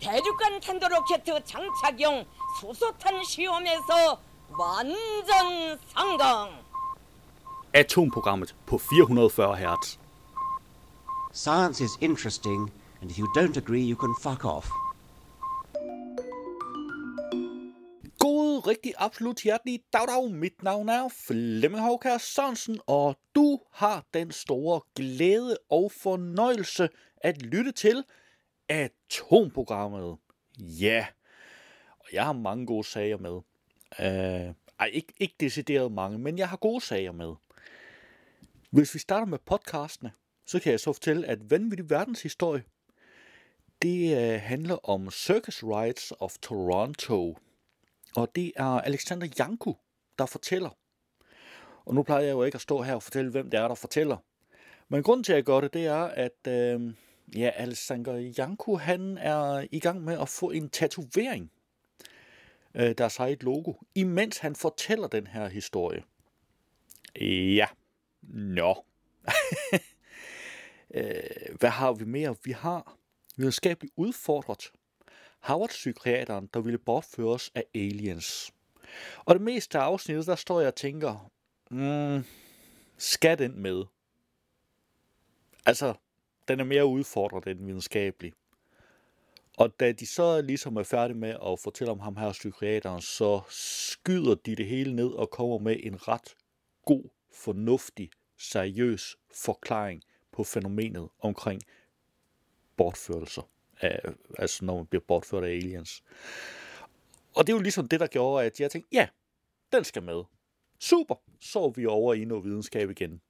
대륙간 탄도로켓 장착용 수소탄 시험에서 완전 성공. Atomprogrammet på 440 Hz. Science is interesting, and if you don't agree, you can fuck off. God, rigtig, absolut hjertelig dag, dag. Mit navn er Flemming Håkær Sørensen, og du har den store glæde og fornøjelse at lytte til Atomprogrammet. Ja, og jeg har mange gode sager med. Uh, ej, ikke, ikke decideret mange, men jeg har gode sager med. Hvis vi starter med podcastene, så kan jeg så fortælle, at Vanvittig Verdenshistorie, det uh, handler om Circus Rides of Toronto. Og det er Alexander Janku, der fortæller. Og nu plejer jeg jo ikke at stå her og fortælle, hvem det er, der fortæller. Men grunden til, at jeg gør det, det er, at øh, ja, Alexander Janku, han er i gang med at få en tatovering øh, deres eget logo, imens han fortæller den her historie. Ja, nå. øh, hvad har vi mere? Vi har videnskabeligt udfordret Howard-psykiateren, der ville bortføres af aliens. Og det meste af afsnittet, der står jeg og tænker, mm, skal den med? Altså, den er mere udfordret end videnskabelig. Og da de så ligesom er færdige med at fortælle om ham her psykiateren, så skyder de det hele ned og kommer med en ret god, fornuftig, seriøs forklaring på fænomenet omkring bortførelser. Af, altså når man bliver bortført af aliens. Og det er jo ligesom det, der gjorde, at jeg tænkte, ja, den skal med. Super, så er vi over i noget videnskab igen.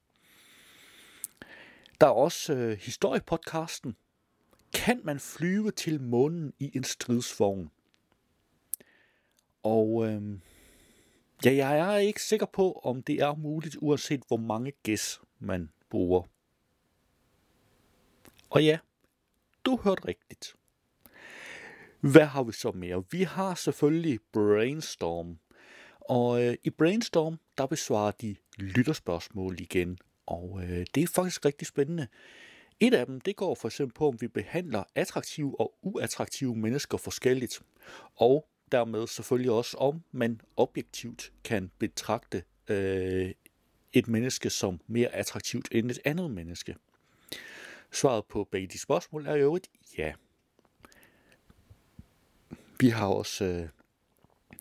Der er også øh, historiepodcasten, kan man flyve til månen i en stridsvogn? Og øh, ja, jeg er ikke sikker på, om det er muligt, uanset hvor mange gæs man bruger. Og ja, du hørte rigtigt. Hvad har vi så mere? Vi har selvfølgelig Brainstorm. Og øh, i Brainstorm, der besvarer de lytterspørgsmål igen. Og øh, det er faktisk rigtig spændende. Et af dem, det går for eksempel på, om vi behandler attraktive og uattraktive mennesker forskelligt, og dermed selvfølgelig også, om man objektivt kan betragte øh, et menneske som mere attraktivt end et andet menneske. Svaret på begge de spørgsmål er jo et ja. Vi har også, øh,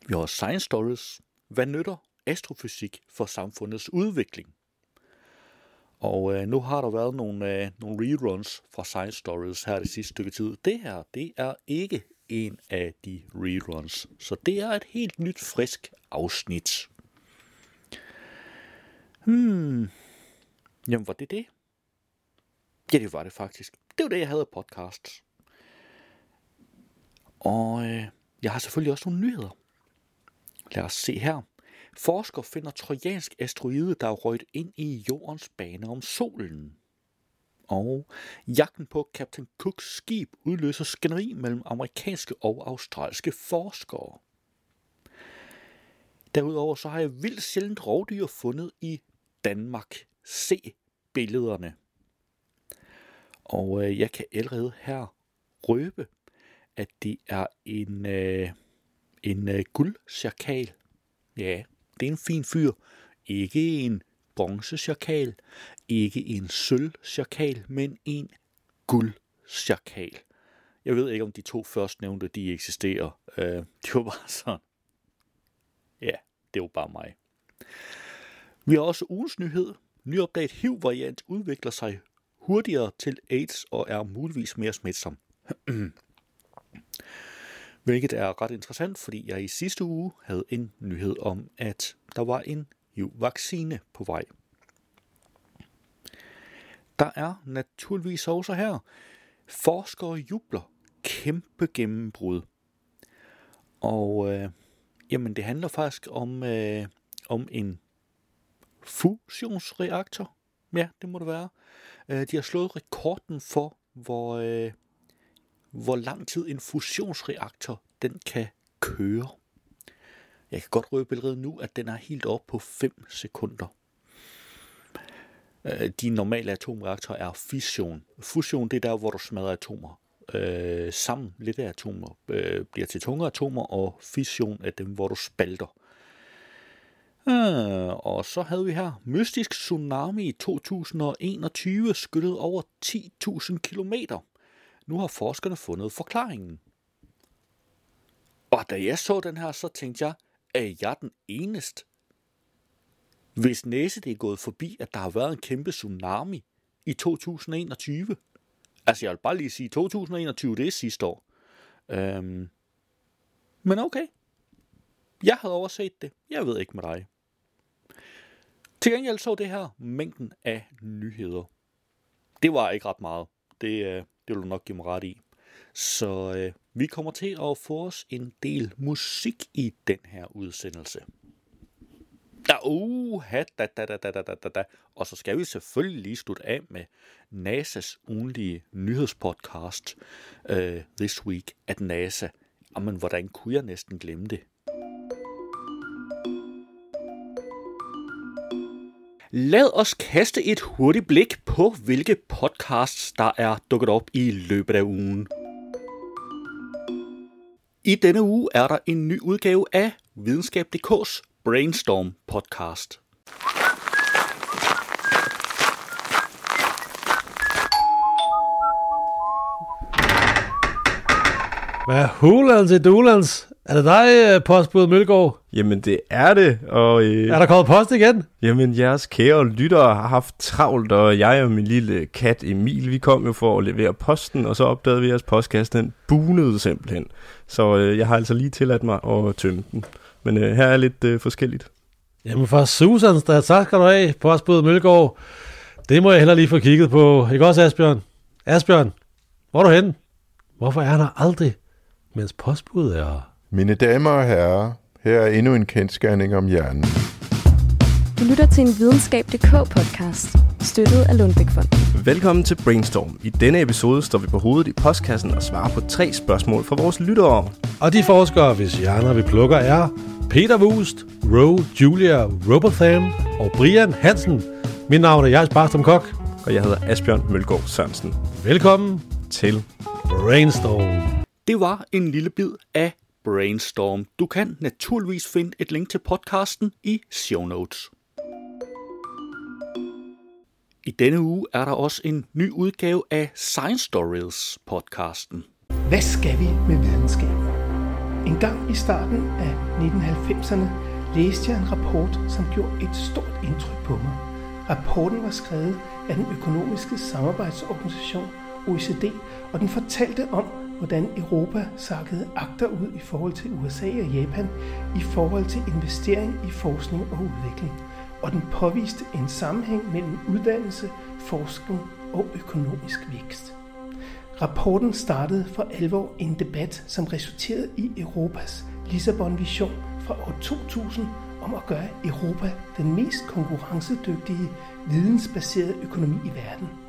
vi har også Science Stories. Hvad nytter astrofysik for samfundets udvikling? Og øh, nu har der været nogle, øh, nogle reruns fra Science Stories her det sidste stykke tid. Det her, det er ikke en af de reruns. Så det er et helt nyt, frisk afsnit. Hmm. Jamen, var det det? Ja, det var det faktisk. Det var det, jeg havde af podcast. Og øh, jeg har selvfølgelig også nogle nyheder. Lad os se her. Forsker finder trojansk asteroide, der er røget ind i jordens bane om solen. Og jagten på Captain Cooks skib udløser skænderi mellem amerikanske og australske forskere. Derudover så har jeg vildt sjældent rovdyr fundet i Danmark. Se billederne. Og øh, jeg kan allerede her røbe, at det er en, øh, en øh, guldcirkal. Ja, det er en fin fyr. Ikke en bronzecirkal, ikke en sølvcirkal, men en guldcirkal. Jeg ved ikke, om de to førstnævnte, de eksisterer. Øh, det var bare sådan. Ja, det var bare mig. Vi har også ugens nyhed. Nyopdaget HIV-variant udvikler sig hurtigere til AIDS og er muligvis mere smitsom. Hvilket er ret interessant, fordi jeg i sidste uge havde en nyhed om, at der var en ny vaccine på vej. Der er naturligvis også her forskere jubler kæmpe gennembrud. Og øh, jamen, det handler faktisk om, øh, om en fusionsreaktor. Ja, det må det være. Øh, de har slået rekorden for, hvor, øh, hvor lang tid en fusionsreaktor den kan køre. Jeg kan godt røbe allerede nu, at den er helt op på 5 sekunder. Øh, de normale atomreaktorer er fission. Fusion det er der, hvor du smadrer atomer. øh, sammen. Lidt af atomer øh, bliver til tungere atomer, og fission er dem, hvor du spalter. Øh, og så havde vi her mystisk tsunami i 2021 skyllet over 10.000 kilometer. Nu har forskerne fundet forklaringen. Og da jeg så den her, så tænkte jeg, er jeg den eneste? Hvis næse det er gået forbi, at der har været en kæmpe tsunami i 2021. Altså, jeg vil bare lige sige, 2021, det er sidste år. Øhm, men okay. Jeg havde overset det. Jeg ved ikke med dig. Til gengæld så det her mængden af nyheder. Det var ikke ret meget. Det, øh, det vil du nok give mig ret i. Så øh, vi kommer til at få os en del musik i den her udsendelse. Da, uh, da, da, da, da, da, da, da. Og så skal vi selvfølgelig lige slutte af med NASA's ugenlige nyhedspodcast uh, This Week at NASA. Jamen, hvordan kunne jeg næsten glemme det? Lad os kaste et hurtigt blik på, hvilke podcasts, der er dukket op i løbet af ugen. I denne uge er der en ny udgave af Videnskab.dk's Brainstorm podcast. Hvad hulans i dulans? Er det dig, øh, postbud Mølgaard? Jamen det er det, og øh, Er der kommet post igen? jamen jeres kære lyttere har haft travlt, og jeg og min lille kat Emil, vi kom jo for at levere posten, og så opdagede vi, at jeres postkasse, den bunede simpelthen. Så øh, jeg har altså lige tilladt mig at tømme den. Men øh, her er lidt øh, forskelligt. Jamen for Susans, der tak skal du have, postbud Mølgaard. Det må jeg heller lige få kigget på. Ikke også, Asbjørn? Asbjørn, hvor er du henne? Hvorfor er han her aldrig, mens postbuddet er her? Mine damer og herrer, her er endnu en kendskærning om hjernen. Du lytter til en videnskab.dk podcast, støttet af Lundbækfonden. Velkommen til Brainstorm. I denne episode står vi på hovedet i postkassen og svarer på tre spørgsmål fra vores lyttere. Og de forskere, hvis hjerner vi plukker, er Peter Wust, Ro Julia Robotham og Brian Hansen. Mit navn er Jais Barstrom Kok. Og jeg hedder Asbjørn Mølgaard Sørensen. Velkommen Til Brainstorm. Det var en lille bid af Brainstorm. Du kan naturligvis finde et link til podcasten i show notes. I denne uge er der også en ny udgave af Science Stories podcasten. Hvad skal vi med videnskab? En gang i starten af 1990'erne læste jeg en rapport, som gjorde et stort indtryk på mig. Rapporten var skrevet af den økonomiske samarbejdsorganisation OECD, og den fortalte om, hvordan Europa sakkede agterud i forhold til USA og Japan i forhold til investering i forskning og udvikling. Og den påviste en sammenhæng mellem uddannelse, forskning og økonomisk vækst. Rapporten startede for alvor en debat, som resulterede i Europas Lissabon-vision fra år 2000 om at gøre Europa den mest konkurrencedygtige, vidensbaserede økonomi i verden.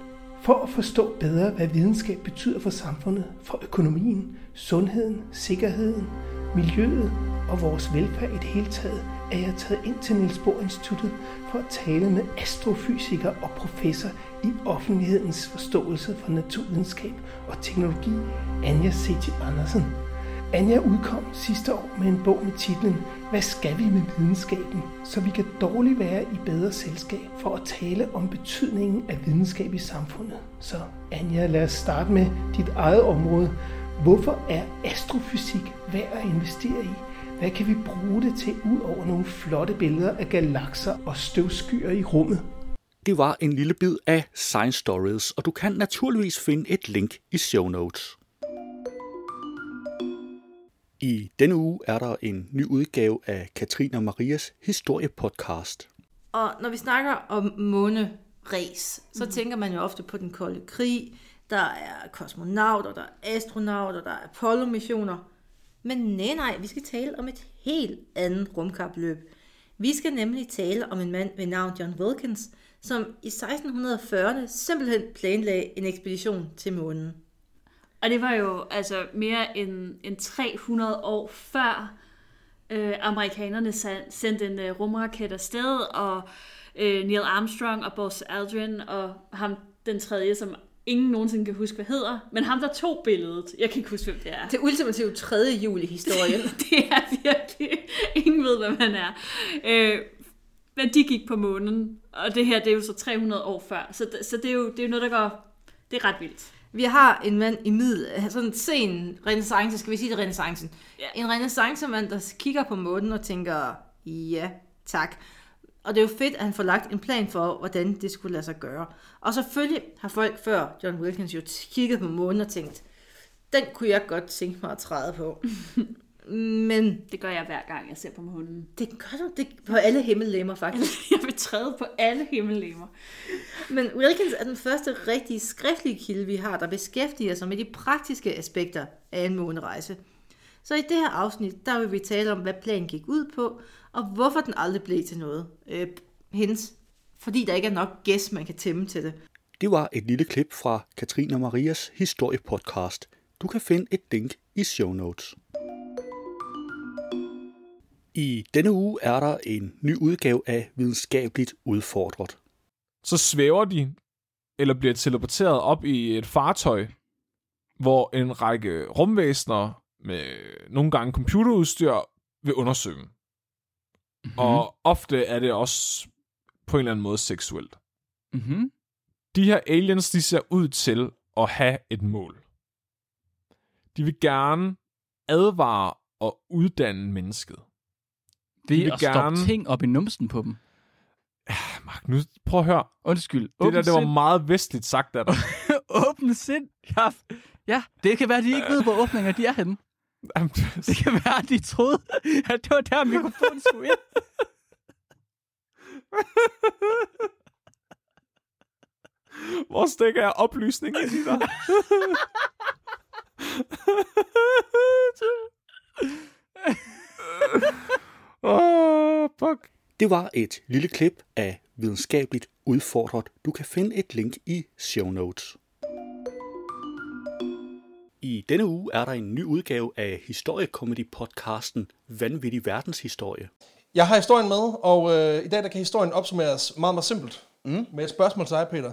For at forstå bedre, hvad videnskab betyder for samfundet, for økonomien, sundheden, sikkerheden, miljøet og vores velfærd i det hele taget, er jeg taget ind til Niels Bohr Instituttet for at tale med astrofysiker og professor i offentlighedens forståelse for naturvidenskab og teknologi, Anja C.T. Andersen. Anja udkom sidste år med en bog med titlen Hvad skal vi med videnskaben? Så vi kan dårligt være i bedre selskab for at tale om betydningen af videnskab i samfundet. Så Anja, lad os starte med dit eget område. Hvorfor er astrofysik værd at investere i? Hvad kan vi bruge det til ud over nogle flotte billeder af galakser og støvskyer i rummet? Det var en lille bid af Science Stories, og du kan naturligvis finde et link i show notes. I denne uge er der en ny udgave af Katrine og Marias historiepodcast. Og når vi snakker om måneræs, så mm. tænker man jo ofte på den kolde krig. Der er kosmonauter, der er astronauter, der er Apollo-missioner. Men nej, nej, vi skal tale om et helt andet rumkapløb. Vi skal nemlig tale om en mand ved navn John Wilkins, som i 1640'erne simpelthen planlagde en ekspedition til månen. Og det var jo altså mere end, end 300 år før øh, amerikanerne send- sendte en øh, rumraket afsted, og øh, Neil Armstrong og Buzz Aldrin og ham den tredje, som ingen nogensinde kan huske, hvad hedder. Men ham, der tog billedet, jeg kan ikke huske, hvem det er. Det ultimative tredje jul i historien. det er virkelig, ingen ved, hvad man er. Øh, men de gik på månen, og det her, det er jo så 300 år før. Så, så det, er jo, det er jo noget, der går, det er ret vildt. Vi har en mand i middel, sådan en sen renaissance, skal vi sige det renaissancen. Ja. En renaissancemand, der kigger på månen og tænker, ja, tak. Og det er jo fedt, at han får lagt en plan for, hvordan det skulle lade sig gøre. Og selvfølgelig har folk før John Wilkins jo kigget på månen og tænkt, den kunne jeg godt tænke mig at træde på. Men Det gør jeg hver gang, jeg ser på månen. det gør du det på alle himmellemmer faktisk. Jeg træde på alle himmellemmer. Men Wilkins er den første rigtige skriftlige kilde, vi har, der beskæftiger sig med de praktiske aspekter af en månerejse. Så i det her afsnit, der vil vi tale om, hvad planen gik ud på, og hvorfor den aldrig blev til noget. Øh, hendes, fordi der ikke er nok gæst, man kan tæmme til det. Det var et lille klip fra Katrine og Marias historiepodcast. Du kan finde et link i show notes. I denne uge er der en ny udgave af Videnskabeligt Udfordret. så svæver de, eller bliver teleporteret op i et fartøj, hvor en række rumvæsener med nogle gange computerudstyr vil undersøge dem. Mm-hmm. Og ofte er det også på en eller anden måde seksuelt. Mm-hmm. De her aliens, de ser ud til at have et mål. De vil gerne advare og uddanne mennesket. Ved vil at stoppe gerne- ting op i numsen på dem. Mark, nu prøv at høre. Undskyld. Det der, Åbent det var sind. meget vestligt sagt af dig. Åbent sind. Ja, ja, det kan være, at de ikke ved, hvor åbninger de er henne. Jamen, Det kan være, at de troede, at det var der, mikrofonen skulle ind. Hvor stikker jeg oplysning i dig? Åh, oh, fuck. Det var et lille klip af Videnskabeligt Udfordret. Du kan finde et link i show notes. I denne uge er der en ny udgave af historiekomedy-podcasten Vanvittig Verdenshistorie. Jeg har historien med, og øh, i dag der kan historien opsummeres meget, meget simpelt. Mm. Med et spørgsmål til dig, Peter.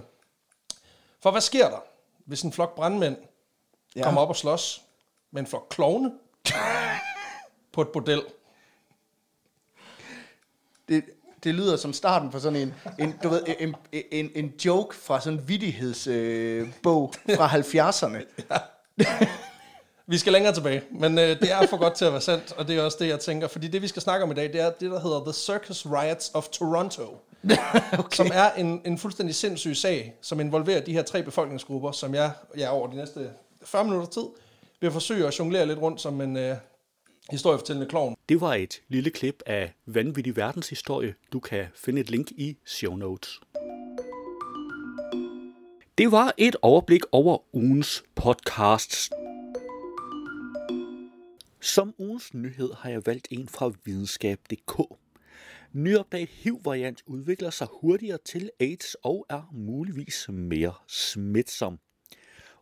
For hvad sker der, hvis en flok brandmænd ja. Ja. kommer op og slås med en flok klovne på et bordel? Det, det lyder som starten på sådan en, en, du ved, en, en, en joke fra sådan en vittighedsbog øh, bog fra 70'erne. Vi skal længere tilbage, men øh, det er for godt til at være sandt, og det er også det, jeg tænker. Fordi det, vi skal snakke om i dag, det er det, der hedder The Circus Riots of Toronto. okay. Som er en, en fuldstændig sindssyg sag, som involverer de her tre befolkningsgrupper, som jeg ja, over de næste 40 minutter tid vil forsøge at jonglere lidt rundt som en øh, historiefortællende klovn. Det var et lille klip af Vanvittig Verdenshistorie. Du kan finde et link i show notes. Det var et overblik over ugens podcasts. Som ugens nyhed har jeg valgt en fra videnskab.dk. Nyopdaget HIV-variant udvikler sig hurtigere til AIDS og er muligvis mere smitsom.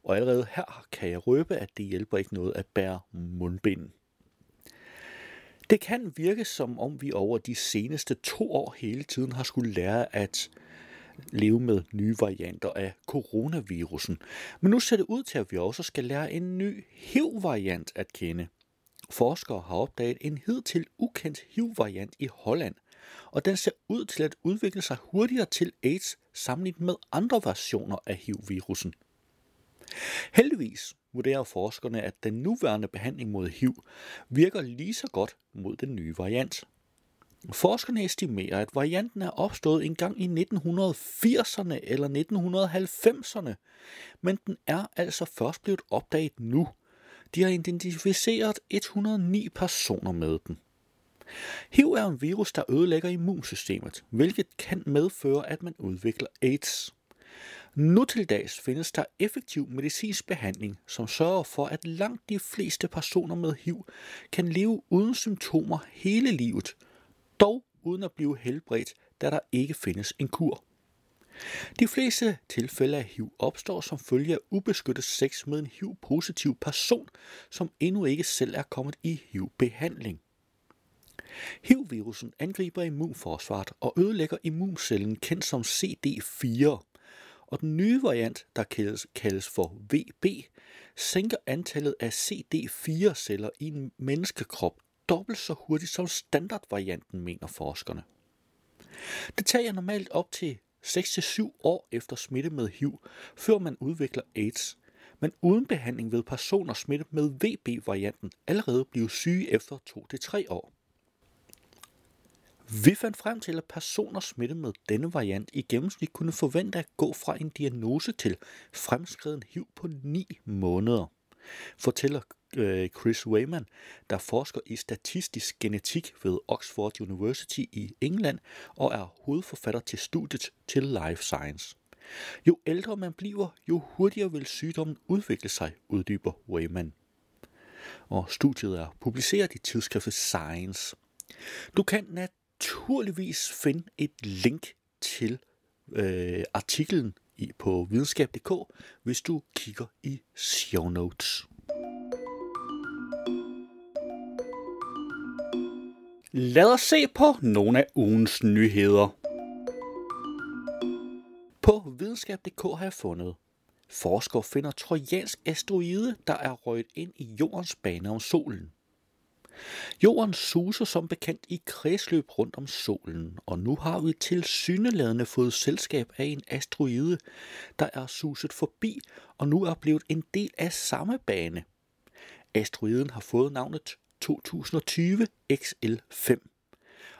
Og allerede her kan jeg røbe, at det hjælper ikke noget at bære mundbind. Det kan virke som om vi over de seneste to år hele tiden har skulle lære at leve med nye varianter af coronavirusen. Men nu ser det ud til, at vi også skal lære en ny HIV-variant at kende. Forskere har opdaget en hidtil ukendt HIV-variant i Holland, og den ser ud til at udvikle sig hurtigere til AIDS sammenlignet med andre versioner af HIV-virusen. Heldigvis vurderer forskerne, at den nuværende behandling mod HIV virker lige så godt mod den nye variant. Forskerne estimerer, at varianten er opstået engang i 1980'erne eller 1990'erne, men den er altså først blevet opdaget nu. De har identificeret 109 personer med den. HIV er en virus, der ødelægger immunsystemet, hvilket kan medføre, at man udvikler AIDS. Nu til dags findes der effektiv medicinsk behandling, som sørger for, at langt de fleste personer med HIV kan leve uden symptomer hele livet, dog uden at blive helbredt, da der ikke findes en kur. De fleste tilfælde af HIV opstår som følge af ubeskyttet sex med en HIV-positiv person, som endnu ikke selv er kommet i HIV-behandling. HIV-virusen angriber immunforsvaret og ødelægger immuncellen kendt som CD4, og den nye variant, der kaldes, kaldes for VB, sænker antallet af CD4-celler i en menneskekrop dobbelt så hurtigt som standardvarianten, mener forskerne. Det tager normalt op til 6-7 år efter smitte med HIV, før man udvikler AIDS, men uden behandling vil personer smittet med VB-varianten allerede blive syge efter 2-3 år. Vi fandt frem til, at personer smittet med denne variant i gennemsnit kunne forvente at gå fra en diagnose til fremskreden HIV på 9 måneder, fortæller øh, Chris Wayman, der forsker i statistisk genetik ved Oxford University i England og er hovedforfatter til studiet til Life Science. Jo ældre man bliver, jo hurtigere vil sygdommen udvikle sig, uddyber Wayman. Og studiet er publiceret i tidsskriftet Science. Du kan naturligvis finde et link til øh, artiklen i, på videnskab.dk, hvis du kigger i show notes. Lad os se på nogle af ugens nyheder. På videnskab.dk har jeg fundet. Forskere finder trojansk asteroide, der er røget ind i jordens bane om solen. Jorden suser som bekendt i kredsløb rundt om solen, og nu har vi til syneladende fået selskab af en asteroide, der er suset forbi og nu er blevet en del af samme bane. Asteroiden har fået navnet 2020 XL5.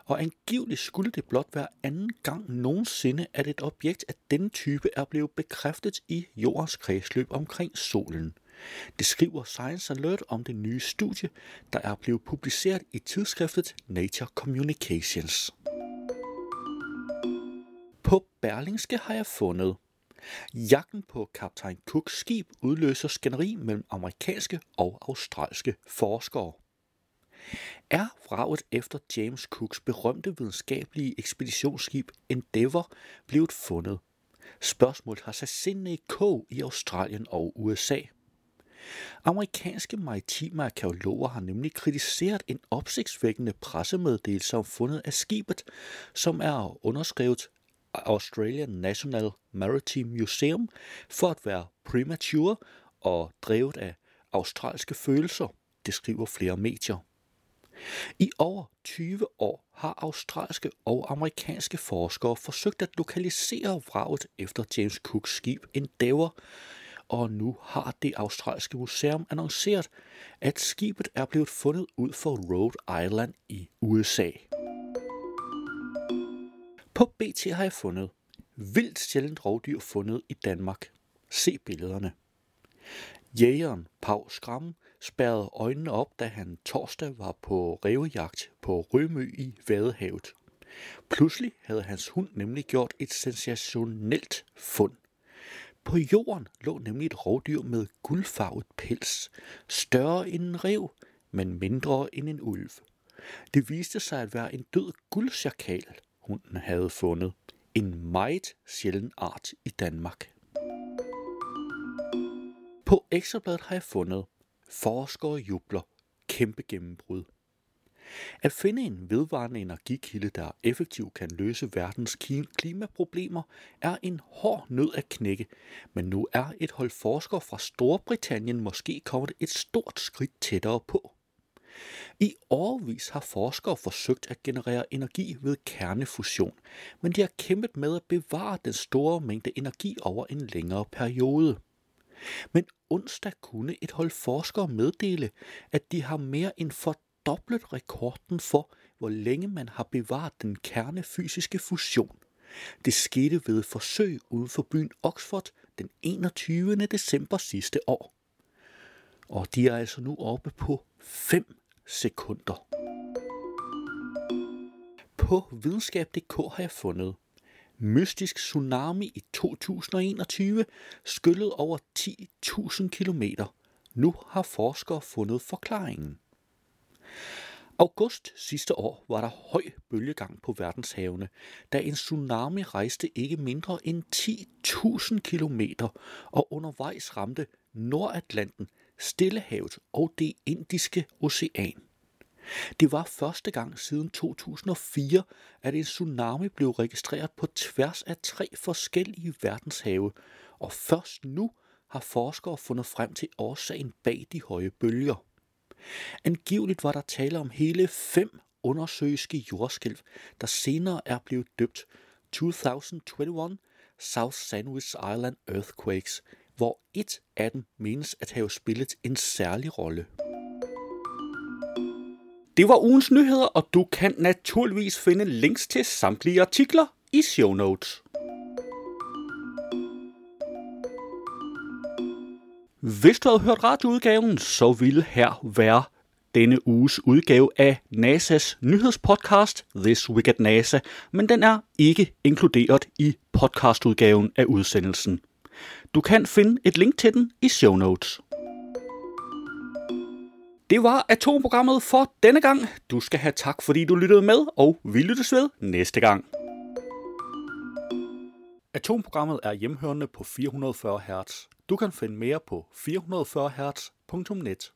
Og angiveligt skulle det blot være anden gang nogensinde, at et objekt af denne type er blevet bekræftet i jordens kredsløb omkring solen. Det skriver Science Alert om det nye studie, der er blevet publiceret i tidsskriftet Nature Communications. På Berlingske har jeg fundet. Jagten på kaptajn Cooks skib udløser skænderi mellem amerikanske og australske forskere. Er vraget efter James Cooks berømte videnskabelige ekspeditionsskib Endeavour blevet fundet? Spørgsmålet har sat sindene i kog i Australien og USA. Amerikanske maritime arkeologer har nemlig kritiseret en opsigtsvækkende pressemeddelelse om fundet af skibet, som er underskrevet Australian National Maritime Museum for at være premature og drevet af australske følelser, det skriver flere medier. I over 20 år har australske og amerikanske forskere forsøgt at lokalisere vraget efter James Cooks skib Endeavour, og nu har det australske museum annonceret, at skibet er blevet fundet ud for Rhode Island i USA. På BT har jeg fundet vildt sjældent rovdyr fundet i Danmark. Se billederne. Jægeren Pau Skram spærrede øjnene op, da han torsdag var på revejagt på Rømø i Vadehavet. Pludselig havde hans hund nemlig gjort et sensationelt fund. På jorden lå nemlig et rovdyr med guldfarvet pels, større end en rev, men mindre end en ulv. Det viste sig at være en død guldsjakal, hunden havde fundet. En meget sjælden art i Danmark. På ekstrabladet har jeg fundet, forskere jubler, kæmpe gennembrud. At finde en vedvarende energikilde, der effektivt kan løse verdens klimaproblemer, er en hård nød at knække, men nu er et hold forskere fra Storbritannien måske kommet et stort skridt tættere på. I årvis har forskere forsøgt at generere energi ved kernefusion, men de har kæmpet med at bevare den store mængde energi over en længere periode. Men onsdag kunne et hold forskere meddele, at de har mere end fordoblet rekorden for, hvor længe man har bevaret den kernefysiske fusion. Det skete ved et forsøg uden for byen Oxford den 21. december sidste år. Og de er altså nu oppe på 5 sekunder. På videnskab.dk har jeg fundet mystisk tsunami i 2021 skyllede over 10.000 km. Nu har forskere fundet forklaringen. August sidste år var der høj bølgegang på verdenshavene, da en tsunami rejste ikke mindre end 10.000 km og undervejs ramte Nordatlanten, Stillehavet og det Indiske Ocean. Det var første gang siden 2004, at en tsunami blev registreret på tværs af tre forskellige verdenshave, og først nu har forskere fundet frem til årsagen bag de høje bølger. Angiveligt var der tale om hele fem undersøiske jordskælv, der senere er blevet døbt 2021 South Sandwich Island Earthquakes, hvor et af dem menes at have spillet en særlig rolle. Det var ugens nyheder, og du kan naturligvis finde links til samtlige artikler i show notes. Hvis du havde hørt radioudgaven, så ville her være denne uges udgave af NASA's nyhedspodcast This Week at NASA, men den er ikke inkluderet i podcastudgaven af udsendelsen. Du kan finde et link til den i show notes. Det var atomprogrammet for denne gang. Du skal have tak, fordi du lyttede med, og vi lyttes ved næste gang. Atomprogrammet er hjemhørende på 440 Hz. Du kan finde mere på 440 Hz.net.